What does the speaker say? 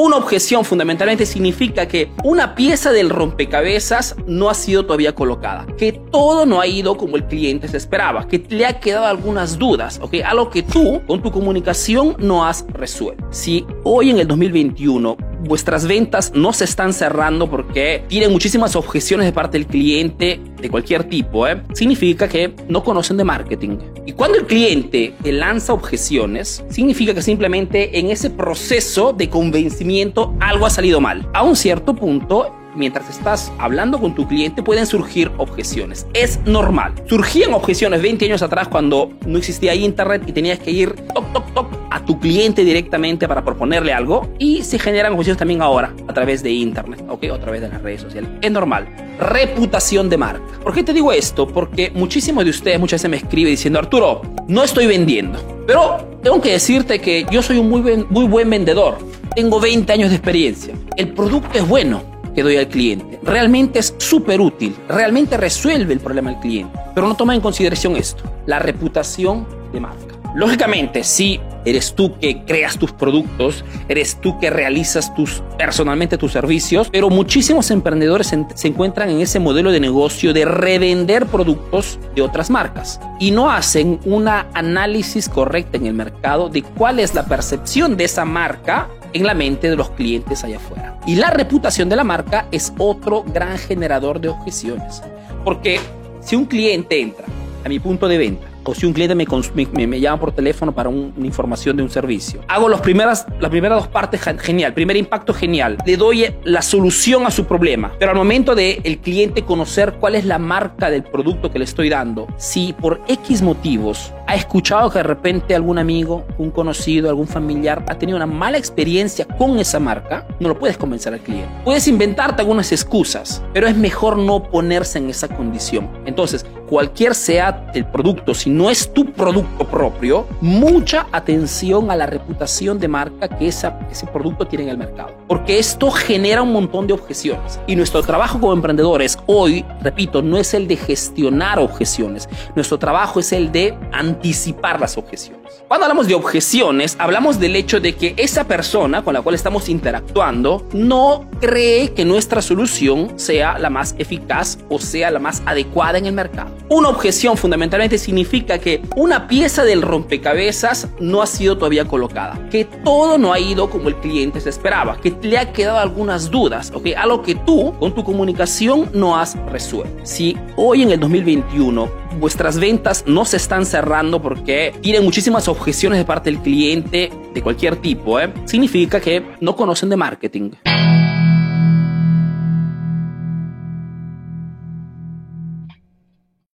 Una objeción fundamentalmente significa que una pieza del rompecabezas no ha sido todavía colocada, que todo no ha ido como el cliente se esperaba, que le ha quedado algunas dudas, ¿ok? Algo que tú con tu comunicación no has resuelto. Si hoy en el 2021 vuestras ventas no se están cerrando porque tienen muchísimas objeciones de parte del cliente de cualquier tipo, ¿eh? significa que no conocen de marketing. Y cuando el cliente te lanza objeciones, significa que simplemente en ese proceso de convencimiento algo ha salido mal. A un cierto punto, mientras estás hablando con tu cliente pueden surgir objeciones. Es normal. Surgían objeciones 20 años atrás cuando no existía internet y tenías que ir toc, toc, toc cliente directamente para proponerle algo y se generan objeciones también ahora a través de internet, ¿ok? O a través de las redes sociales. Es normal. Reputación de marca. ¿Por qué te digo esto? Porque muchísimos de ustedes muchas veces me escriben diciendo, Arturo, no estoy vendiendo. Pero tengo que decirte que yo soy un muy, muy buen vendedor. Tengo 20 años de experiencia. El producto es bueno que doy al cliente. Realmente es súper útil, realmente resuelve el problema del cliente, pero no toma en consideración esto, la reputación de marca. Lógicamente, si eres tú que creas tus productos, eres tú que realizas tus, personalmente tus servicios, pero muchísimos emprendedores se encuentran en ese modelo de negocio de revender productos de otras marcas y no hacen una análisis correcta en el mercado de cuál es la percepción de esa marca en la mente de los clientes allá afuera. Y la reputación de la marca es otro gran generador de objeciones. Porque si un cliente entra a mi punto de venta o si un cliente me, me, llama por teléfono para una información de un servicio. Hago las primeras, las primeras dos partes genial, primer impacto genial. Le doy la solución a su problema. Pero al momento de el cliente conocer cuál es la marca del producto que le estoy dando, si por X motivos ha escuchado que de repente algún amigo, un conocido, algún familiar ha tenido una mala experiencia con esa marca, no lo puedes convencer al cliente. Puedes inventarte algunas excusas, pero es mejor no ponerse en esa condición. Entonces, cualquier sea el producto, si no es tu producto propio, mucha atención a la reputación de marca que ese producto tiene en el mercado. Porque esto genera un montón de objeciones. Y nuestro trabajo como emprendedores hoy, repito, no es el de gestionar objeciones. Nuestro trabajo es el de anticipar las objeciones. Cuando hablamos de objeciones, hablamos del hecho de que esa persona con la cual estamos interactuando no cree que nuestra solución sea la más eficaz o sea la más adecuada en el mercado. Una objeción fundamentalmente significa que una pieza del rompecabezas no ha sido todavía colocada, que todo no ha ido como el cliente se esperaba, que le ha quedado algunas dudas, ¿ok? Algo que tú con tu comunicación no has resuelto. Si hoy en el 2021 vuestras ventas no se están cerrando porque tienen muchísimas objeciones de parte del cliente de cualquier tipo, ¿eh? significa que no conocen de marketing.